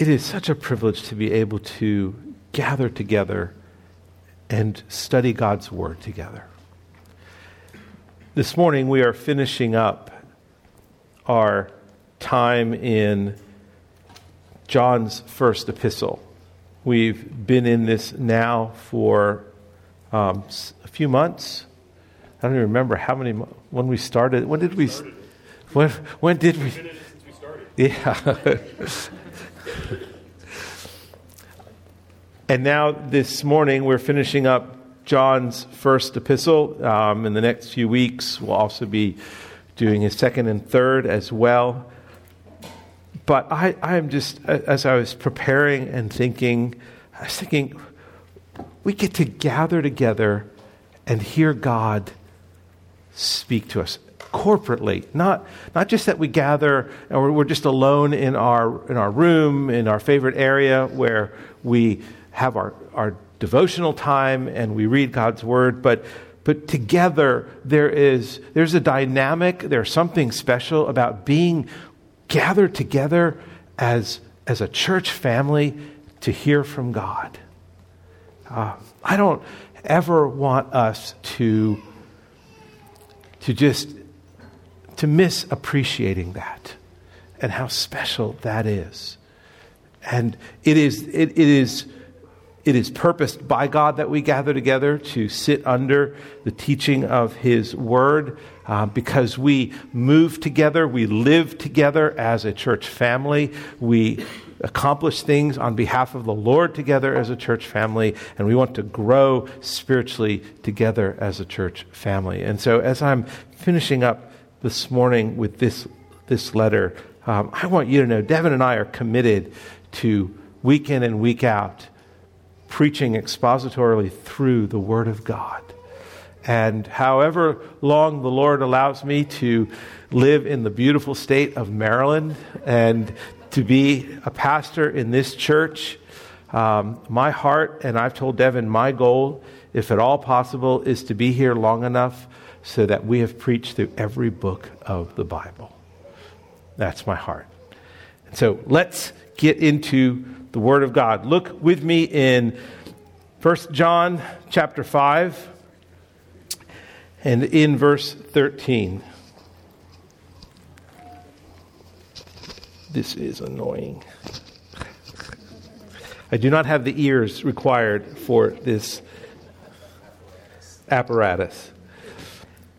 it is such a privilege to be able to gather together and study God's Word together. This morning, we are finishing up our time in John's first epistle. We've been in this now for um, a few months. I don't even remember how many when we started. When did we? When when did we? Yeah. and now this morning we're finishing up John's first epistle. Um, in the next few weeks, we'll also be doing his second and third as well. But I, I'm just, as I was preparing and thinking, I was thinking, we get to gather together and hear God speak to us corporately. Not, not just that we gather and we're, just alone in our, in our room in our favorite area where we have our, our devotional time and we read god's word but, but together there is there's a dynamic there's something special about being gathered together as, as a church family to hear from god. Uh, I don't ever want us to, to just to miss appreciating that and how special that is. And it is, it, it is, it is purposed by God that we gather together to sit under the teaching of His Word uh, because we move together, we live together as a church family, we accomplish things on behalf of the Lord together as a church family, and we want to grow spiritually together as a church family. And so, as I'm finishing up this morning with this, this letter, um, I want you to know Devin and I are committed to week in and week out preaching expositorily through the Word of God. And however long the Lord allows me to live in the beautiful state of Maryland and to be a pastor in this church. Um, my heart, and I've told Devin, my goal, if at all possible, is to be here long enough so that we have preached through every book of the Bible. That's my heart. So let's get into the Word of God. Look with me in 1 John chapter 5 and in verse 13. This is annoying. I do not have the ears required for this apparatus.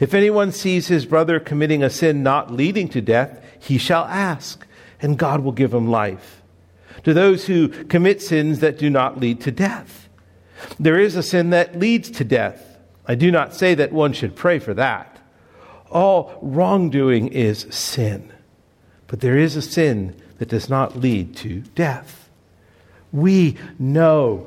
If anyone sees his brother committing a sin not leading to death, he shall ask, and God will give him life. To those who commit sins that do not lead to death, there is a sin that leads to death. I do not say that one should pray for that. All wrongdoing is sin. But there is a sin that does not lead to death. We know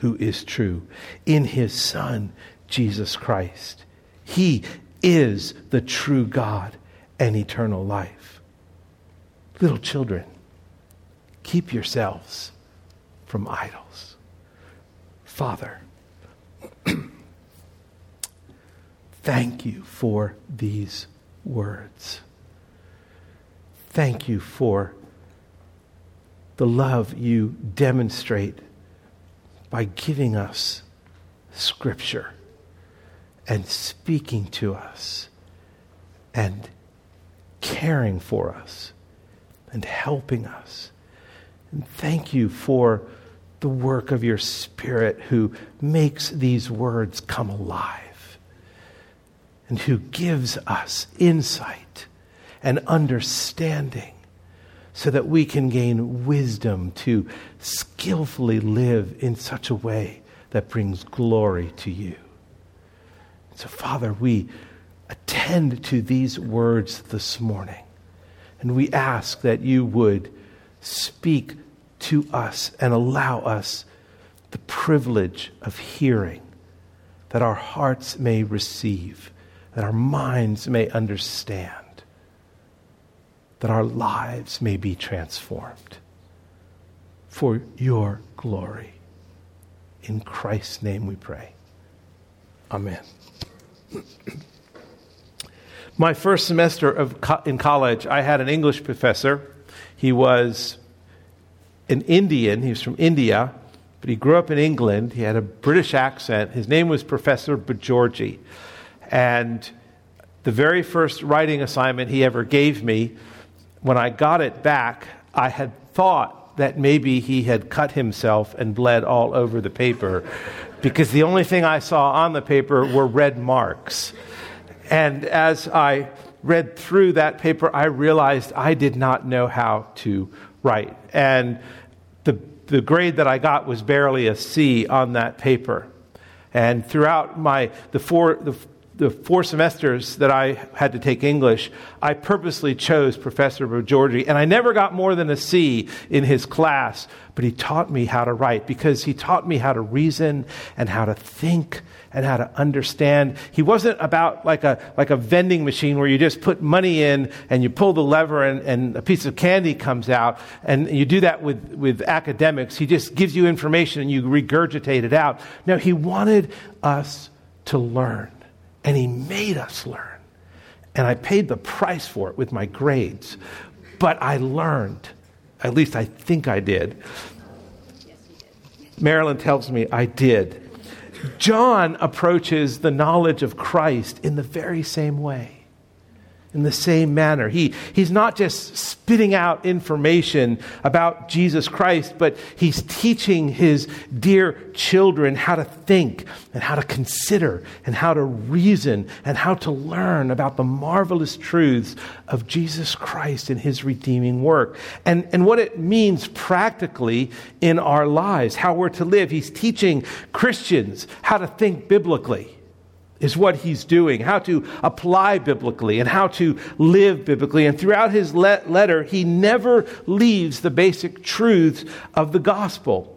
who is true, in his Son, Jesus Christ. He is the true God and eternal life. Little children, keep yourselves from idols. Father, Thank you for these words. Thank you for the love you demonstrate by giving us Scripture and speaking to us and caring for us and helping us. And thank you for the work of your Spirit who makes these words come alive and who gives us insight and understanding so that we can gain wisdom to skillfully live in such a way that brings glory to you. So, Father, we attend to these words this morning, and we ask that you would speak to us and allow us the privilege of hearing, that our hearts may receive, that our minds may understand, that our lives may be transformed for your glory. In Christ's name we pray. Amen. My first semester of co- in college, I had an English professor. He was an Indian. He was from India, but he grew up in England. He had a British accent. His name was Professor Bajorji. And the very first writing assignment he ever gave me, when I got it back, I had thought that maybe he had cut himself and bled all over the paper because the only thing I saw on the paper were red marks. And as I read through that paper, I realized I did not know how to write. And the, the grade that I got was barely a C on that paper. And throughout my, the four, the, the four semesters that I had to take English, I purposely chose Professor Bajorji, and I never got more than a C in his class, but he taught me how to write because he taught me how to reason and how to think and how to understand. He wasn't about like a, like a vending machine where you just put money in and you pull the lever and, and a piece of candy comes out. And you do that with, with academics. He just gives you information and you regurgitate it out. No, he wanted us to learn and he made us learn. And I paid the price for it with my grades. But I learned. At least I think I did. Marilyn tells me I did. John approaches the knowledge of Christ in the very same way in the same manner. He, he's not just spitting out information about Jesus Christ, but he's teaching his dear children how to think and how to consider and how to reason and how to learn about the marvelous truths of Jesus Christ and his redeeming work and, and what it means practically in our lives, how we're to live. He's teaching Christians how to think biblically is what he's doing, how to apply biblically and how to live biblically. And throughout his le- letter, he never leaves the basic truths of the gospel.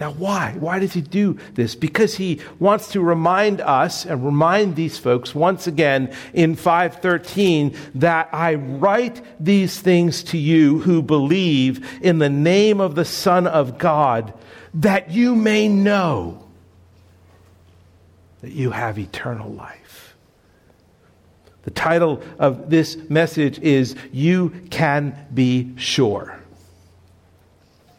Now, why? Why does he do this? Because he wants to remind us and remind these folks once again in 513 that I write these things to you who believe in the name of the Son of God, that you may know that you have eternal life. The title of this message is You Can Be Sure.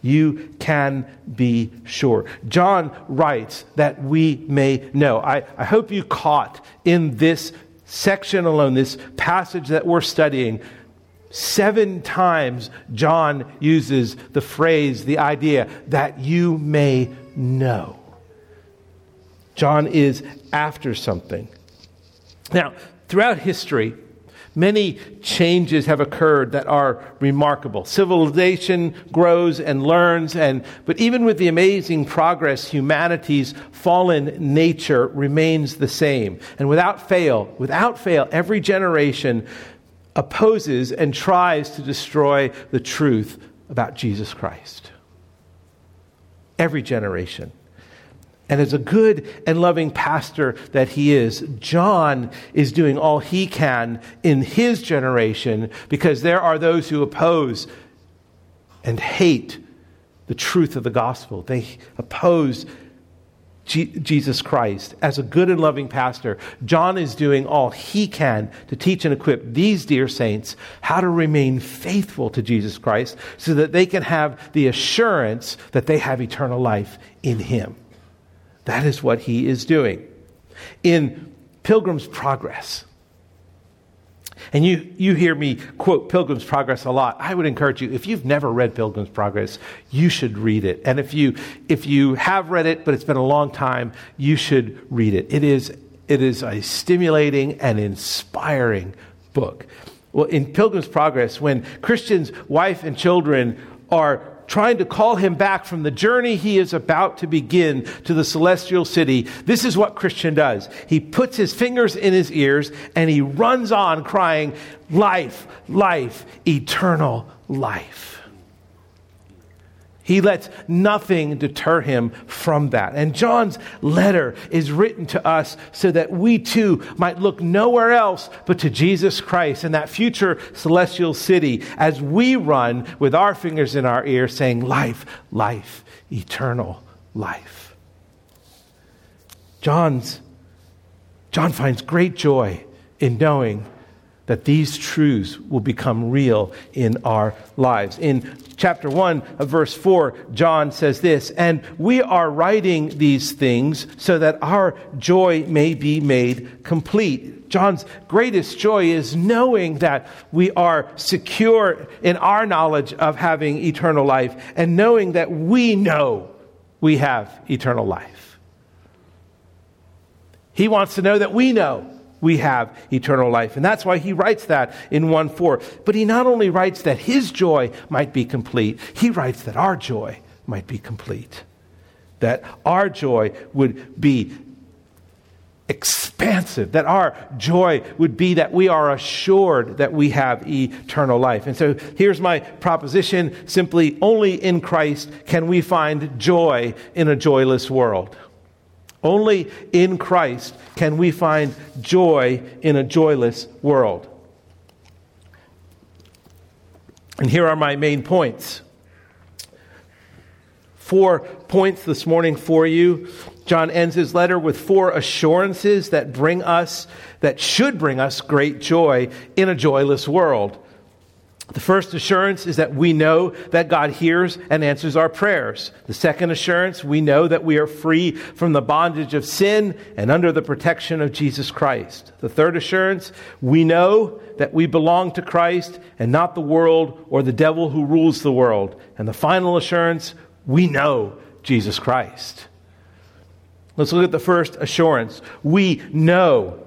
You can be sure. John writes that we may know. I, I hope you caught in this section alone, this passage that we're studying, seven times John uses the phrase, the idea that you may know. John is after something. Now, throughout history, many changes have occurred that are remarkable. Civilization grows and learns, and, but even with the amazing progress, humanity's fallen nature remains the same. And without fail, without fail, every generation opposes and tries to destroy the truth about Jesus Christ. Every generation. And as a good and loving pastor that he is, John is doing all he can in his generation because there are those who oppose and hate the truth of the gospel. They oppose G- Jesus Christ. As a good and loving pastor, John is doing all he can to teach and equip these dear saints how to remain faithful to Jesus Christ so that they can have the assurance that they have eternal life in him. That is what he is doing. In Pilgrim's Progress, And you, you hear me quote Pilgrim's Progress a lot. I would encourage you, if you've never read Pilgrim's Progress, you should read it. And if you, if you have read it, but it's been a long time, you should read it. It is, it is a stimulating and inspiring book. Well, in Pilgrim's Progress, when Christian's wife and children are trying to call him back from the journey he is about to begin to the celestial city, this is what Christian does. He puts his fingers in his ears and he runs on crying, Life, life, eternal life. He lets nothing deter him from that. And John's letter is written to us so that we too might look nowhere else but to Jesus Christ and that future celestial city as we run with our fingers in our ears saying, Life, life, eternal life. John's, John finds great joy in knowing that these truths will become real in our lives. In chapter 1 of verse 4, John says this, and we are writing these things so that our joy may be made complete. John's greatest joy is knowing that we are secure in our knowledge of having eternal life and knowing that we know we have eternal life. He wants to know that we know we have eternal life. And that's why he writes that in 1 4. But he not only writes that his joy might be complete, he writes that our joy might be complete. That our joy would be expansive, that our joy would be that we are assured that we have eternal life. And so here's my proposition simply only in Christ can we find joy in a joyless world. Only in Christ can we find joy in a joyless world. And here are my main points. Four points this morning for you. John ends his letter with four assurances that bring us, that should bring us great joy in a joyless world. The first assurance is that we know that God hears and answers our prayers. The second assurance, we know that we are free from the bondage of sin and under the protection of Jesus Christ. The third assurance, we know that we belong to Christ and not the world or the devil who rules the world. And the final assurance, we know Jesus Christ. Let's look at the first assurance. We know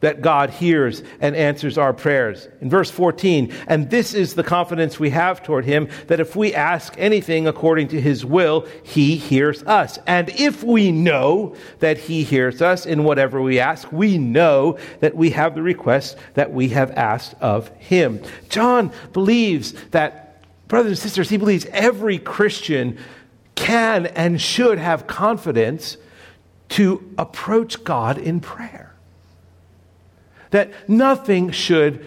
that God hears and answers our prayers. In verse 14, and this is the confidence we have toward him that if we ask anything according to his will, he hears us. And if we know that he hears us in whatever we ask, we know that we have the request that we have asked of him. John believes that, brothers and sisters, he believes every Christian can and should have confidence to approach God in prayer that nothing should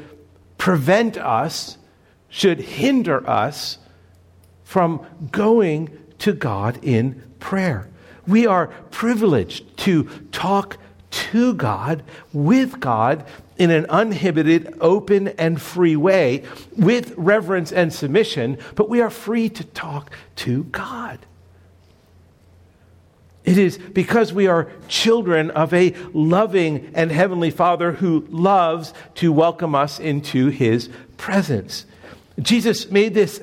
prevent us, should hinder us from going to God in prayer. We are privileged to talk to God, with God, in an uninhibited, open, and free way, with reverence and submission, but we are free to talk to God. It is because we are children of a loving and heavenly Father who loves to welcome us into his presence. Jesus made this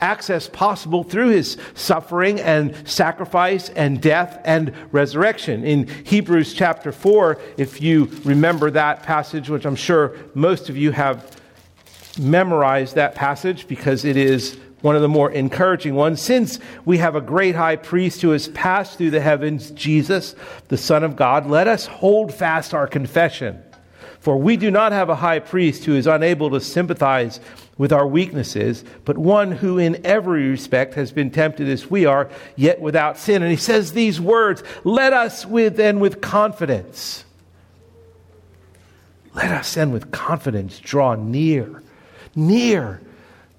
access possible through his suffering and sacrifice and death and resurrection. In Hebrews chapter 4, if you remember that passage, which I'm sure most of you have memorized that passage because it is one of the more encouraging ones. Since we have a great high priest who has passed through the heavens, Jesus, the Son of God, let us hold fast our confession. For we do not have a high priest who is unable to sympathize with our weaknesses, but one who in every respect has been tempted as we are, yet without sin. And he says these words Let us with and with confidence. Let us then with confidence draw near, near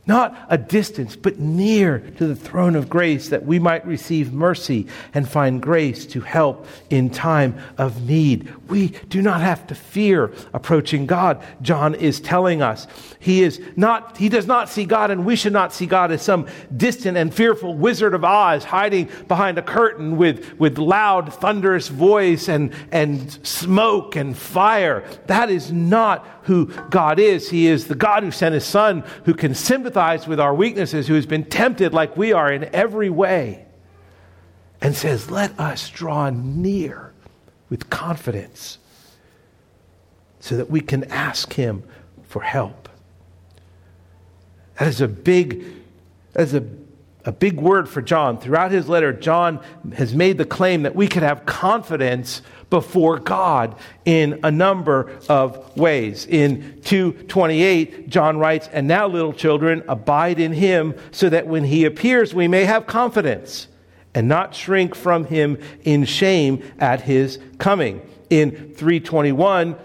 not a distance, but near to the throne of grace, that we might receive mercy and find grace to help in time of need. We do not have to fear approaching God. John is telling us he is not, he does not see God, and we should not see God as some distant and fearful wizard of Oz hiding behind a curtain with, with loud, thunderous voice and, and smoke and fire. That is not who God is. He is the God who sent his son, who can sympathize with our weaknesses, who has been tempted like we are in every way, and says, Let us draw near with confidence so that we can ask him for help. That is a big, that is a a big word for John. Throughout his letter, John has made the claim that we could have confidence before God in a number of ways. In 228, John writes, And now, little children, abide in him, so that when he appears, we may have confidence and not shrink from him in shame at his coming. In 321,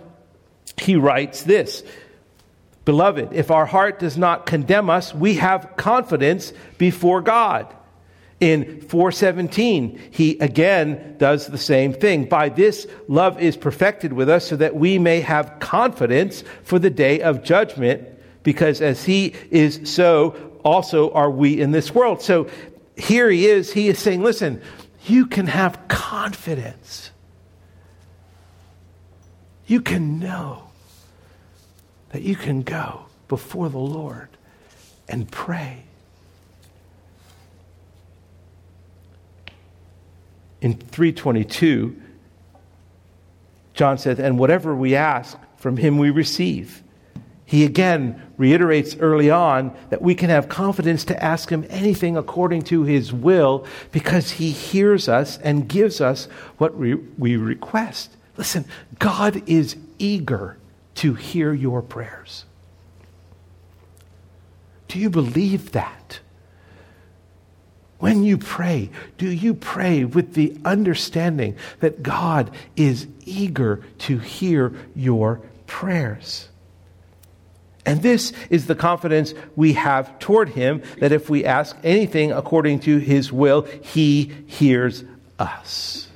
he writes this Beloved, if our heart does not condemn us, we have confidence before God. In 417, he again does the same thing. By this, love is perfected with us so that we may have confidence for the day of judgment, because as he is so, also are we in this world. So here he is. He is saying, listen, you can have confidence. You can know that you can go before the Lord and pray. In 322, John says, And whatever we ask, from him we receive. He again reiterates early on that we can have confidence to ask him anything according to his will because he hears us and gives us what we, we request. Listen, God is eager to hear your prayers. Do you believe that? When you pray, do you pray with the understanding that God is eager to hear your prayers? And this is the confidence we have toward Him that if we ask anything according to His will, He hears us.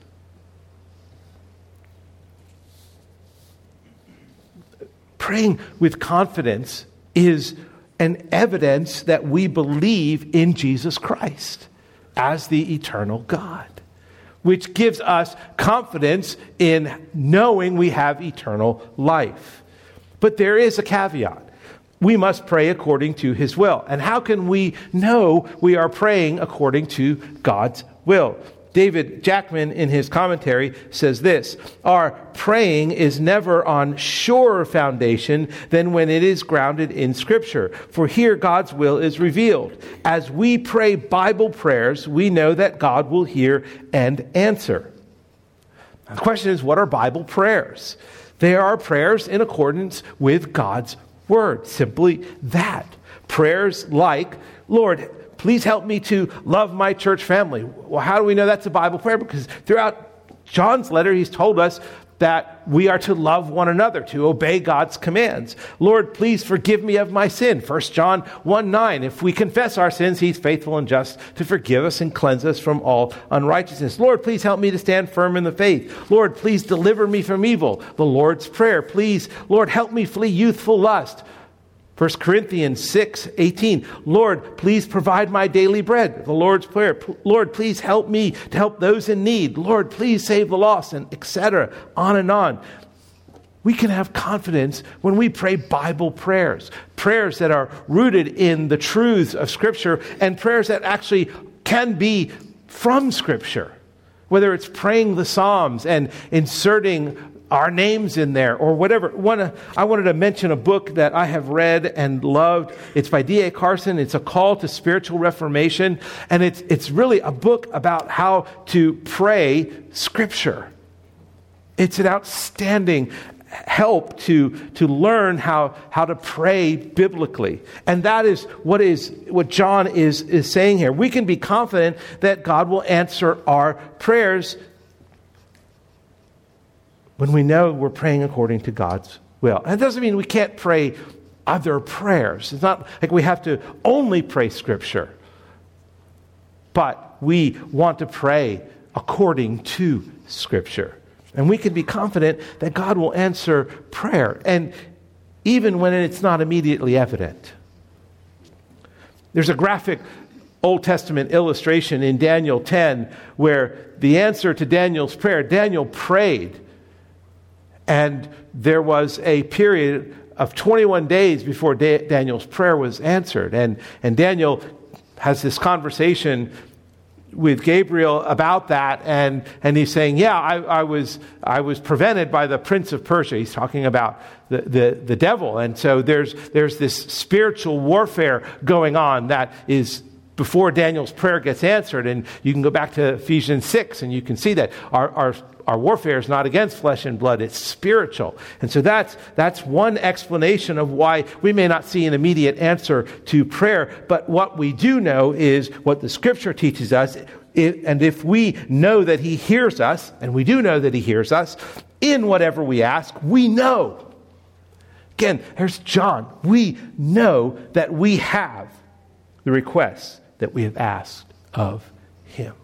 Praying with confidence is an evidence that we believe in Jesus Christ as the eternal God, which gives us confidence in knowing we have eternal life. But there is a caveat. We must pray according to his will. And how can we know we are praying according to God's will? David Jackman, in his commentary, says this Our praying is never on surer foundation than when it is grounded in Scripture, for here God's will is revealed. As we pray Bible prayers, we know that God will hear and answer. the question is what are Bible prayers? They are prayers in accordance with God's Word. Simply that. Prayers like, Lord, Please help me to love my church family. Well, how do we know that's a Bible prayer? Because throughout John's letter, he's told us that we are to love one another, to obey God's commands. Lord, please forgive me of my sin. 1 John 1 9. If we confess our sins, he's faithful and just to forgive us and cleanse us from all unrighteousness. Lord, please help me to stand firm in the faith. Lord, please deliver me from evil. The Lord's Prayer. Please, Lord, help me flee youthful lust. 1 Corinthians 6 18. Lord, please provide my daily bread. The Lord's Prayer. Lord, please help me to help those in need. Lord, please save the lost, and etc. On and on. We can have confidence when we pray Bible prayers, prayers that are rooted in the truths of Scripture, and prayers that actually can be from Scripture. Whether it's praying the Psalms and inserting our names in there or whatever. One, uh, I wanted to mention a book that I have read and loved. It's by D.A. Carson. It's a call to spiritual reformation. And it's, it's really a book about how to pray scripture. It's an outstanding help to, to learn how, how to pray biblically. And that is what is what John is, is saying here. We can be confident that God will answer our prayers when we know we're praying according to God's will. It doesn't mean we can't pray other prayers. It's not like we have to only pray Scripture. But we want to pray according to Scripture. And we can be confident that God will answer prayer, and even when it's not immediately evident. There's a graphic Old Testament illustration in Daniel 10 where the answer to Daniel's prayer, Daniel prayed and there was a period of 21 days before da- Daniel's prayer was answered. And, and Daniel has this conversation with Gabriel about that, and, and he's saying, Yeah, I, I, was, I was prevented by the prince of Persia. He's talking about the, the, the devil. And so there's, there's this spiritual warfare going on that is before Daniel's prayer gets answered. And you can go back to Ephesians 6 and you can see that our, our, our warfare is not against flesh and blood, it's spiritual. And so that's, that's one explanation of why we may not see an immediate answer to prayer. But what we do know is what the scripture teaches us. and if we know that he hears us, and we do know that he hears us, in whatever we ask, we know. Again, here's John. We know that we have the requests that we have asked of him.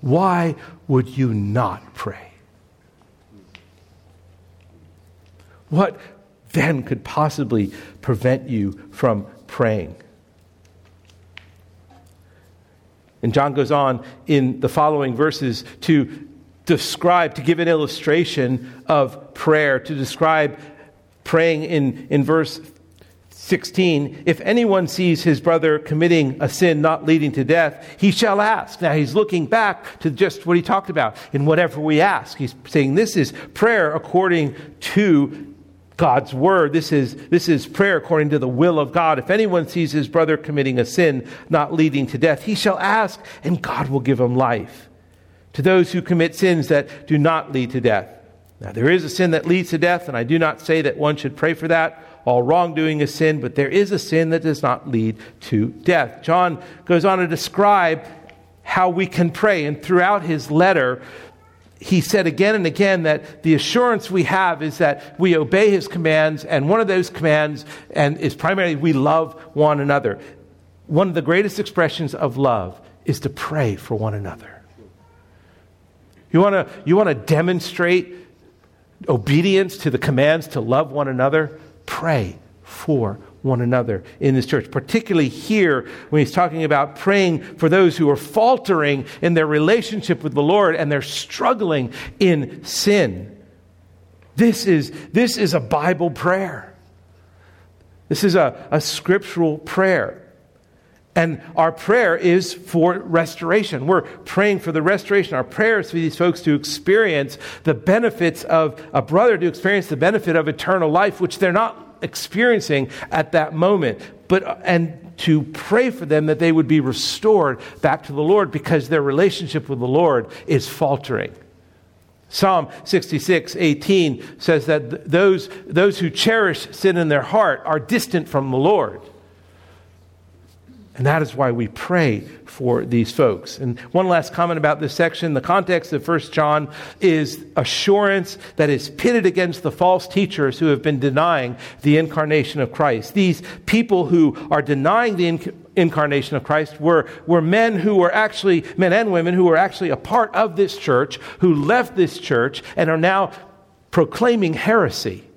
Why would you not pray? What then could possibly prevent you from praying? And John goes on in the following verses to describe, to give an illustration of prayer, to describe praying in, in verse 16, if anyone sees his brother committing a sin not leading to death, he shall ask. Now he's looking back to just what he talked about in whatever we ask. He's saying this is prayer according to God's word. This is, this is prayer according to the will of God. If anyone sees his brother committing a sin not leading to death, he shall ask, and God will give him life. To those who commit sins that do not lead to death. Now, there is a sin that leads to death, and I do not say that one should pray for that all wrongdoing is sin, but there is a sin that does not lead to death. John goes on to describe how we can pray, and throughout his letter, he said again and again that the assurance we have is that we obey his commands, and one of those commands and is primarily we love one another. One of the greatest expressions of love is to pray for one another. You want to you want to demonstrate obedience to the commands to love one another? Pray for one another in this church, particularly here when he's talking about praying for those who are faltering in their relationship with the Lord and they're struggling in sin. This is, this is a Bible prayer. This is a, a scriptural prayer. And our prayer is for restoration. We're praying for the restoration. Our prayer is for these folks to experience the benefits of a brother, to experience the benefit of eternal life, which they're not experiencing at that moment. But, uh, and to pray for them that they would be restored back to the Lord because their relationship with the Lord is faltering. Psalm 66, 18 says that those, those who cherish sin in their heart are distant from the Lord. And that is why we pray for these folks. And one last comment about this section. The context of 1 John is assurance that is pitted against the false teachers who have been denying the incarnation of Christ. These people who are denying the inc- incarnation of Christ were, were men who were actually, men and women who were actually a part of this church, who left this church and are now proclaiming heresy.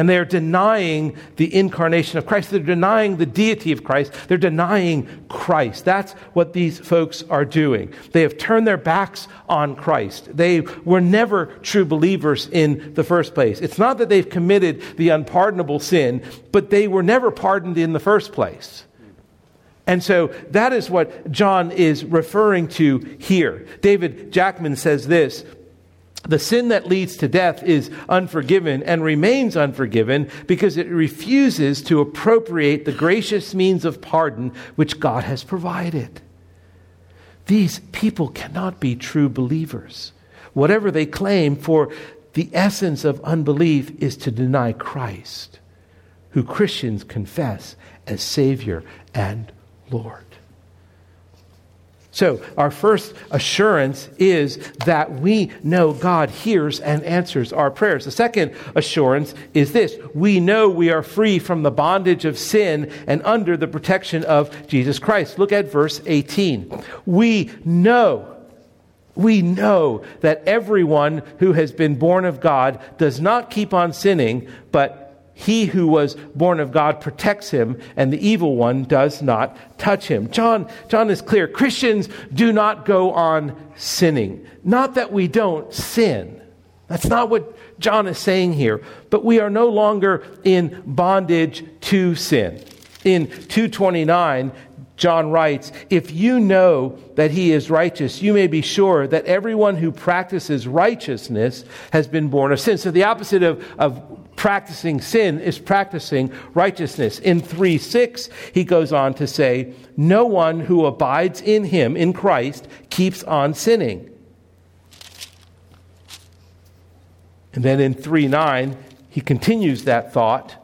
And they're denying the incarnation of Christ. They're denying the deity of Christ. They're denying Christ. That's what these folks are doing. They have turned their backs on Christ. They were never true believers in the first place. It's not that they've committed the unpardonable sin, but they were never pardoned in the first place. And so that is what John is referring to here. David Jackman says this the sin that leads to death is unforgiven and remains unforgiven because it refuses to appropriate the gracious means of pardon which God has provided. These people cannot be true believers. Whatever they claim, for the essence of unbelief is to deny Christ, who Christians confess as Savior and Lord. So, our first assurance is that we know God hears and answers our prayers. The second assurance is this we know we are free from the bondage of sin and under the protection of Jesus Christ. Look at verse 18. We know. We know that everyone who has been born of God does not keep on sinning, but he who was born of God protects him, and the evil one does not touch him. John, John is clear. Christians do not go on sinning. Not that we don't sin, That's not what John is saying here. But we are no longer in bondage to sin. In 229, John writes, If you know that he is righteous, you may be sure that everyone who practices righteousness has been born of sin. So the opposite of, of practicing sin is practicing righteousness. In 3 6, he goes on to say, No one who abides in him, in Christ, keeps on sinning. And then in 3 9, he continues that thought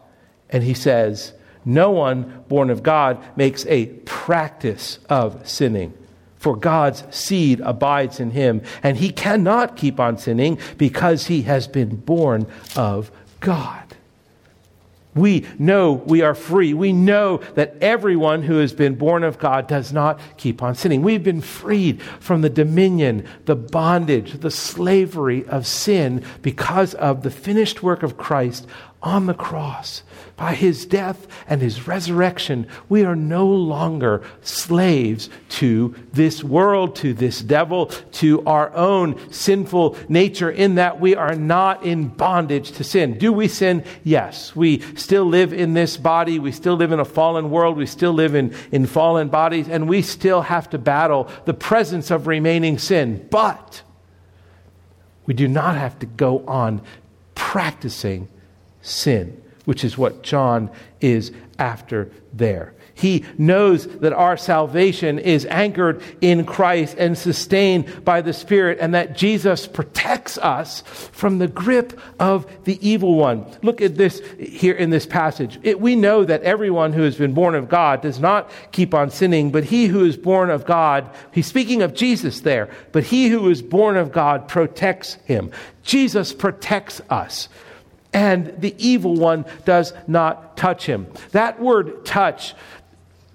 and he says, No one born of God makes a practice of sinning. For God's seed abides in him, and he cannot keep on sinning because he has been born of God. We know we are free. We know that everyone who has been born of God does not keep on sinning. We've been freed from the dominion, the bondage, the slavery of sin because of the finished work of Christ on the cross by his death and his resurrection, we are no longer slaves to this world, to this devil, to our own sinful nature, in that we are not in bondage to sin. Do we sin? Yes. We still live in this body. We still live in a fallen world. We still live in, in fallen bodies, and we still have to battle the presence of remaining sin. But we do not have to go on practicing sin which is what John is after there. He knows that our salvation is anchored in Christ and sustained by the Spirit, and that Jesus protects us from the grip of the evil one. Look at this here in this passage. It, we know that everyone who has been born of God does not keep on sinning, but he who is born of God, he's speaking of Jesus there, but he who is born of God protects him. Jesus protects us and the evil one does not touch him. That word touch,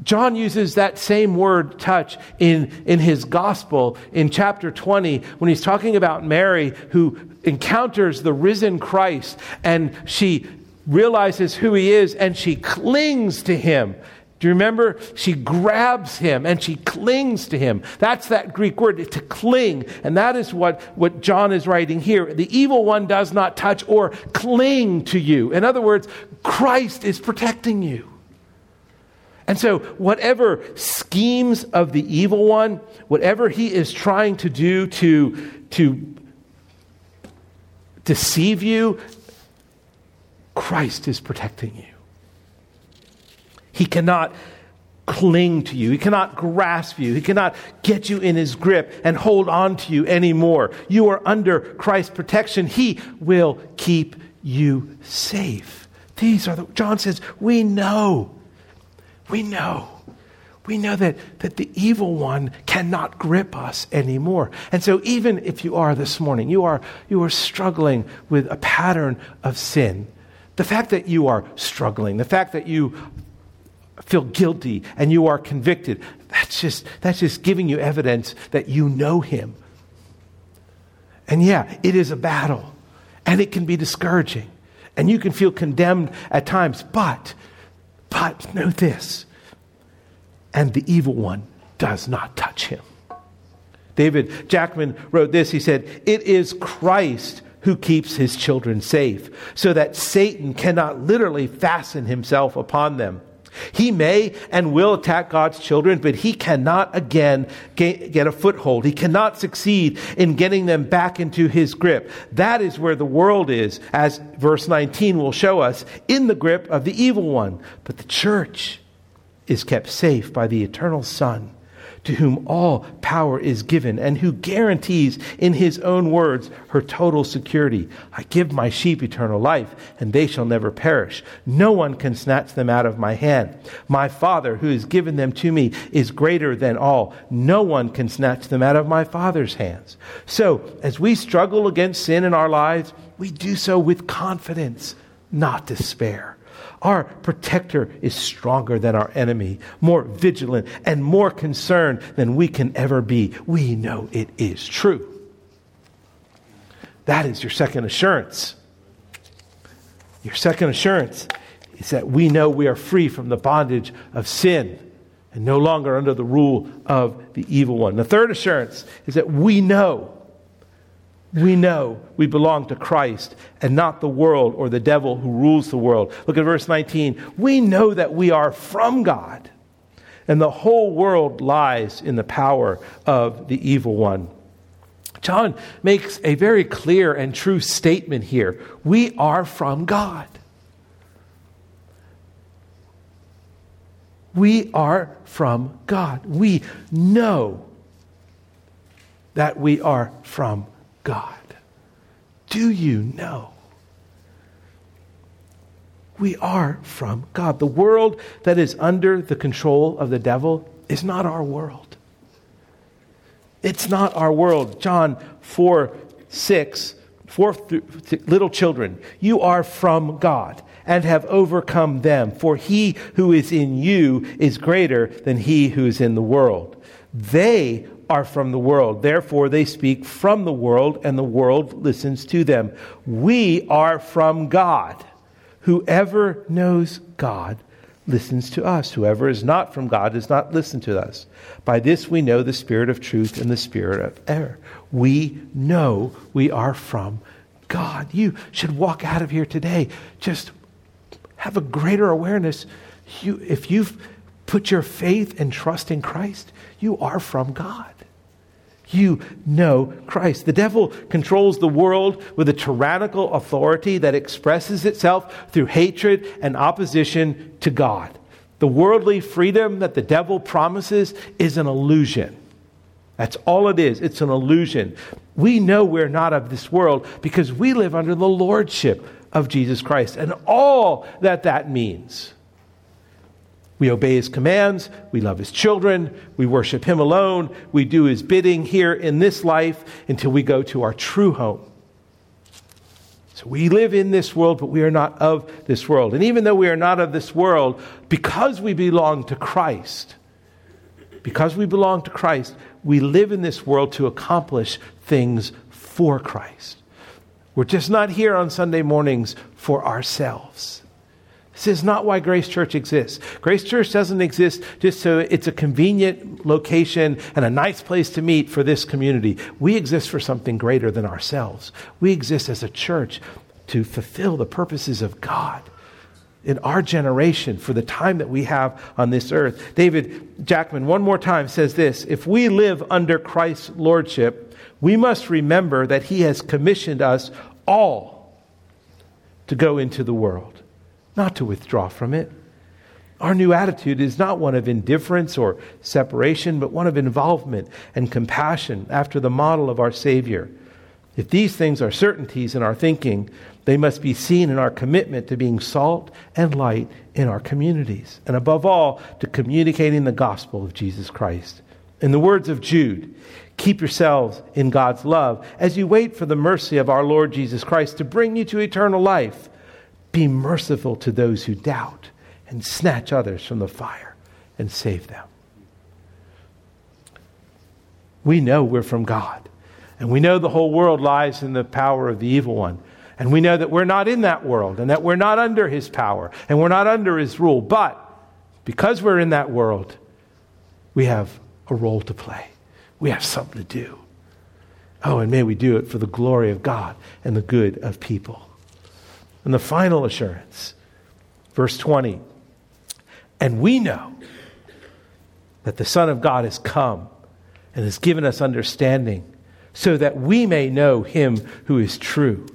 John uses that same word touch in, in his gospel in chapter 20 when he's talking about Mary who encounters the risen Christ and she realizes who he is and she clings to him. Do you remember? She grabs him and she clings to him. That's that Greek word, to cling. And that is what, what John is writing here. The evil one does not touch or cling to you. In other words, Christ is protecting you. And so, whatever schemes of the evil one, whatever he is trying to do to, to deceive you, Christ is protecting you. He cannot cling to you. He cannot grasp you. He cannot get you in his grip and hold on to you anymore. You are under Christ's protection. He will keep you safe. These are the, John says, we know. We know. We know that, that the evil one cannot grip us anymore. And so even if you are this morning, you are, you are struggling with a pattern of sin. The fact that you are struggling, the fact that you feel guilty and you are convicted, that's just, that's just giving you evidence that you know Him. And yeah, it is a battle and it can be discouraging and you can feel condemned at times, but, but know this, and the evil one does not touch him. David Jackman wrote this. He said, It is Christ who keeps his children safe, so that Satan cannot literally fasten himself upon them. He may and will attack God's children, but he cannot again get a foothold. He cannot succeed in getting them back into his grip. That is where the world is, as verse 19 will show us, in the grip of the evil one. But the church is kept safe by the eternal Son to whom all power is given, and who guarantees in his own words her total security. I give my sheep eternal life, and they shall never perish. No one can snatch them out of my hand. My Father, who has given them to me, is greater than all. No one can snatch them out of my Father's hands. So, as we struggle against sin in our lives, we do so with confidence, not despair. Our protector is stronger than our enemy, more vigilant, and more concerned than we can ever be. We know it is true. That is your second assurance. Your second assurance is that we know we are free from the bondage of sin and no longer under the rule of the evil one. The third assurance is that we know We know we belong to Christ and not the world or the devil who rules the world. Look at verse 19. We know that we are from God, and the whole world lies in the power of the evil one. John makes a very clear and true statement here. We are from God. We are from God. We know that we are from God. Do you know? We are from God. The world that is under the control of the devil is not our world. It's not our world. John 4 6, 4 little children, you are from God and have overcome them, for he who is in you is greater than he who is in the world. They are from the world. Therefore, they speak from the world, and the world listens to them. We are from God. Whoever knows God listens to us. Whoever is not from God does not listen to us. By this we know the spirit of truth and the spirit of error. We know we are from God. You should walk out of here today. Just have a greater awareness. You, if you've put your faith and trust in Christ, you are from God. You know Christ. The devil controls the world with a tyrannical authority that expresses itself through hatred and opposition to God. The worldly freedom that the devil promises is an illusion. That's all it is. It's an illusion. We know we're not of this world because we live under the lordship of Jesus Christ and all that that means. We obey his commands. We love his children. We worship him alone. We do his bidding here in this life until we go to our true home. So we live in this world, but we are not of this world. And even though we are not of this world, because we belong to Christ, because we belong to Christ, we live in this world to accomplish things for Christ. We're just not here on Sunday mornings for ourselves. This is not why Grace Church exists. Grace Church doesn't exist just so it's a convenient location and a nice place to meet for this community. We exist for something greater than ourselves. We exist as a church to fulfill the purposes of God in our generation for the time that we have on this earth. David Jackman, one more time, says this If we live under Christ's lordship, we must remember that he has commissioned us all to go into the world not to withdraw from it. Our new attitude is not one of indifference or separation, but one of involvement and compassion after the model of our Savior. If these things are certainties in our thinking, they must be seen in our commitment to being salt and light in our communities, and above all, to communicating the gospel of Jesus Christ. In the words of Jude, keep yourselves in God's love as you wait for the mercy of our Lord Jesus Christ to bring you to eternal life. Be merciful to those who doubt and snatch others from the fire and save them. We know we're from God. And we know the whole world lies in the power of the evil one. And we know that we're not in that world and that we're not under his power and we're not under his rule. But because we're in that world, we have a role to play. We have something to do. Oh, and may we do it for the glory of God and the good of people. And the final assurance, verse 20. And we know that the Son of God has come and has given us understanding so that we may know him who is true.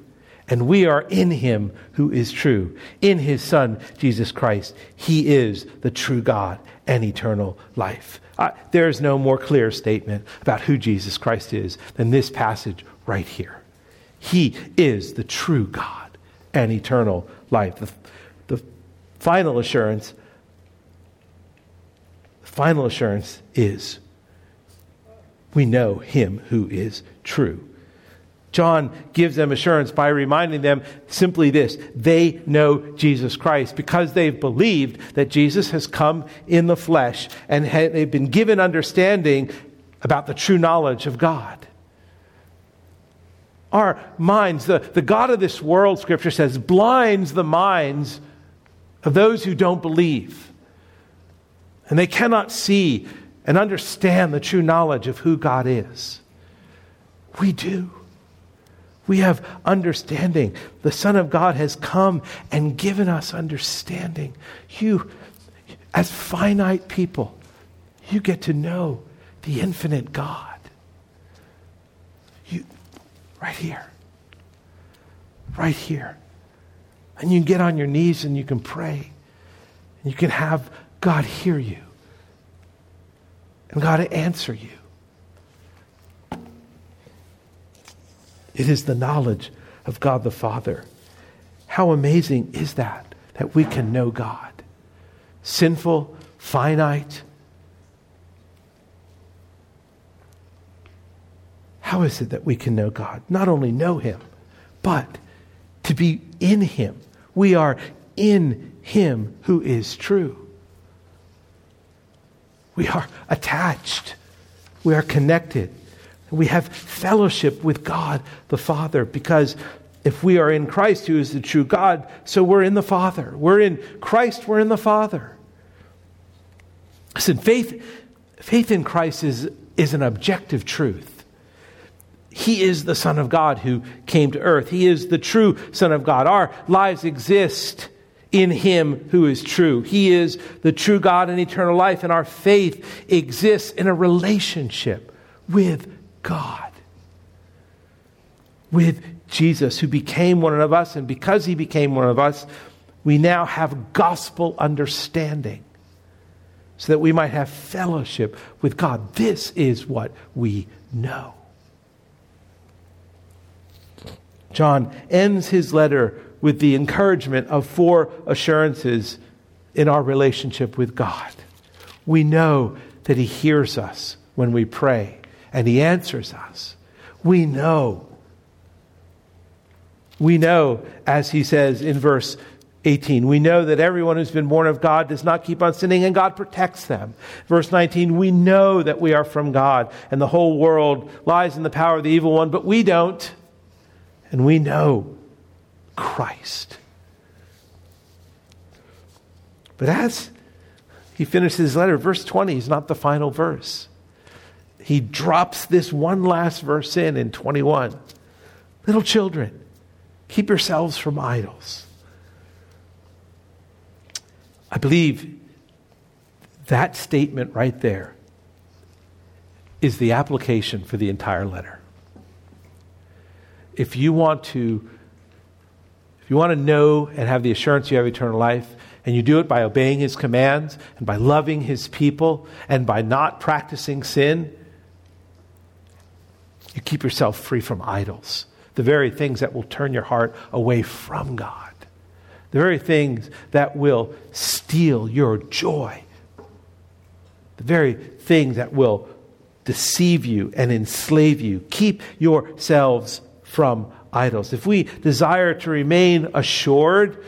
And we are in him who is true, in his Son, Jesus Christ. He is the true God and eternal life. Uh, there is no more clear statement about who Jesus Christ is than this passage right here. He is the true God and eternal life. The, the final assurance, the final assurance is we know him who is true. John gives them assurance by reminding them simply this they know Jesus Christ because they've believed that Jesus has come in the flesh and they've been given understanding about the true knowledge of God our minds. The, the God of this world, Scripture says, blinds the minds of those who don't believe. And they cannot see and understand the true knowledge of who God is. We do. We have understanding. The Son of God has come and given us understanding. You, as finite people, you get to know the infinite God. Right here. Right here. And you can get on your knees and you can pray. And you can have God hear you. And God answer you. It is the knowledge of God the Father. How amazing is that, that we can know God? Sinful, finite. How is it that we can know God? Not only know Him, but to be in Him. We are in Him who is true. We are attached. We are connected. We have fellowship with God the Father because if we are in Christ, who is the true God, so we're in the Father. We're in Christ, we're in the Father. Listen, faith, faith in Christ is, is an objective truth. He is the Son of God who came to earth. He is the true Son of God. Our lives exist in Him who is true. He is the true God and eternal life, and our faith exists in a relationship with God. With Jesus, who became one of us, and because he became one of us, we now have gospel understanding so that we might have fellowship with God. This is what we know. John ends his letter with the encouragement of four assurances in our relationship with God. We know that he hears us when we pray and He answers us. We know. We know, as He says in verse 18, we know that everyone who's been born of God does not keep on sinning and God protects them. Verse 19, we know that we are from God and the whole world lies in the power of the evil one, but we don't. And we know Christ. But as he finishes his letter, verse 20 is not the final verse he drops this one last verse in in 21. Little children, keep yourselves from idols. I believe that statement right there is the application for the entire letter. If you want to if you want to know and have the assurance you have eternal life, and you do it by obeying his commands and by loving his people and by not practicing sin, you keep yourself free from idols, the very things that will turn your heart away from God, the very things that will steal your joy, the very things that will deceive you and enslave you. Keep yourselves from idols. If we desire to remain assured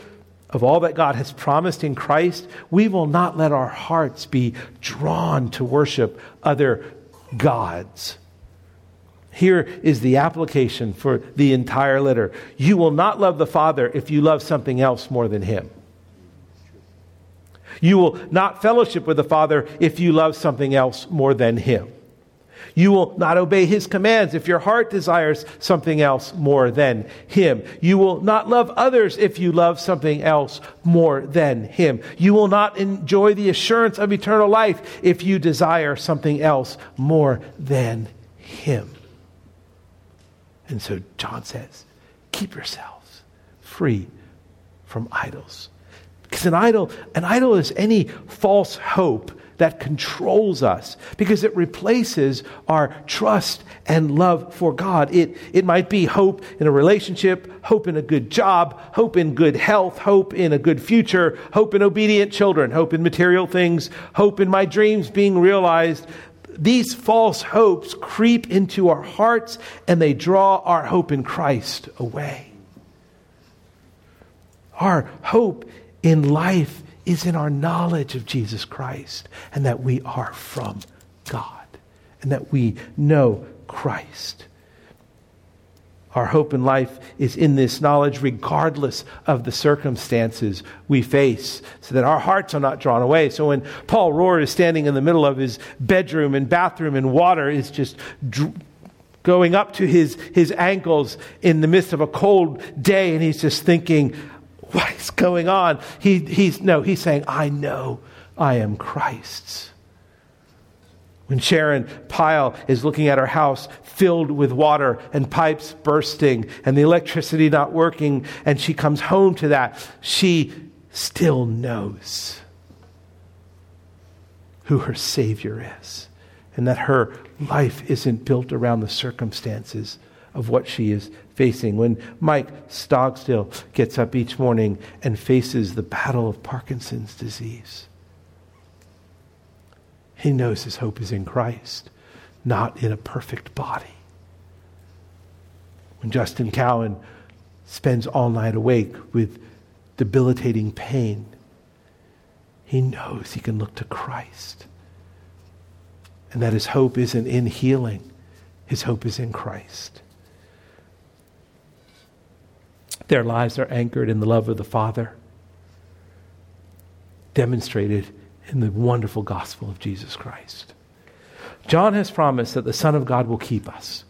of all that God has promised in Christ, we will not let our hearts be drawn to worship other gods. Here is the application for the entire letter. You will not love the Father if you love something else more than Him. You will not fellowship with the Father if you love something else more than Him. You will not obey His commands if your heart desires something else more than Him. You will not love others if you love something else more than Him. You will not enjoy the assurance of eternal life if you desire something else more than Him. And so John says, keep yourselves free from idols. Because an idol, an idol is any false hope that controls us because it replaces our trust and love for God. It, it might be hope in a relationship, hope in a good job, hope in good health, hope in a good future, hope in obedient children, hope in material things, hope in my dreams being realized these false hopes creep into our hearts and they draw our hope in Christ away. Our hope in life is in our knowledge of Jesus Christ and that we are from God and that we know Christ. Our hope in life is in this knowledge, regardless of the circumstances we face, so that our hearts are not drawn away. So when Paul Rohr is standing in the middle of his bedroom and bathroom and water is just dr- going up to his, his ankles in the midst of a cold day, and he's just thinking, what is going on? He, he's, no, he's saying, I know I am Christ's. When Sharon Pyle is looking at her house filled with water and pipes bursting and the electricity not working, and she comes home to that, she still knows who her Savior is and that her life isn't built around the circumstances of what she is facing. When Mike Stogstill gets up each morning and faces the battle of Parkinson's disease, he knows his hope is in Christ, not in a perfect body. When Justin Cowan spends all night awake with debilitating pain, he knows he can look to Christ. And that his hope isn't in healing, his hope is in Christ. Their lives are anchored in the love of the Father, demonstrated in the wonderful gospel of Jesus Christ. John has promised that the Son of God will keep us.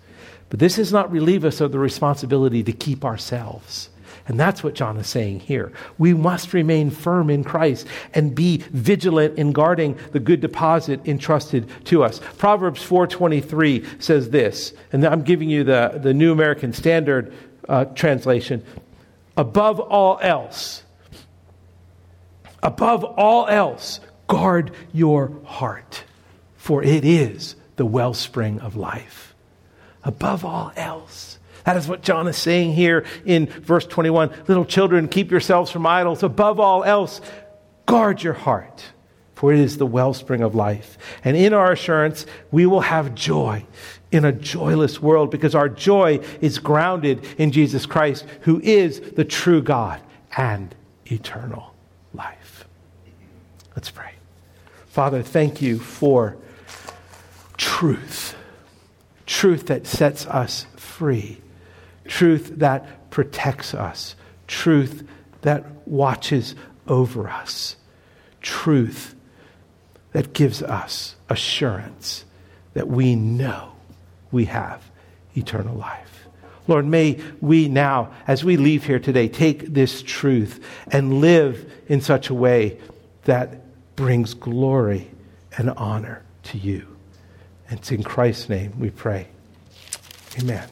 But this does not relieve us of the responsibility to keep ourselves. And that's what John is saying here. We must remain firm in Christ and be vigilant in guarding the good deposit entrusted to us. Proverbs 4:23 says this, and I'm giving you the, the New American Standard uh, translation. Above all else, above all else, Guard your heart, for it is the wellspring of life. Above all else. That is what John is saying here in verse 21. Little children, keep yourselves from idols. Above all else, guard your heart, for it is the wellspring of life. And in our assurance, we will have joy in a joyless world because our joy is grounded in Jesus Christ, who is the true God and eternal life. Let's pray. Father, thank you for truth. Truth that sets us free. Truth that protects us. Truth that watches over us. Truth that gives us assurance that we know we have eternal life. Lord, may we now, as we leave here today, take this truth and live in such a way that brings glory and honor to you. And it's in Christ's name we pray. Amen.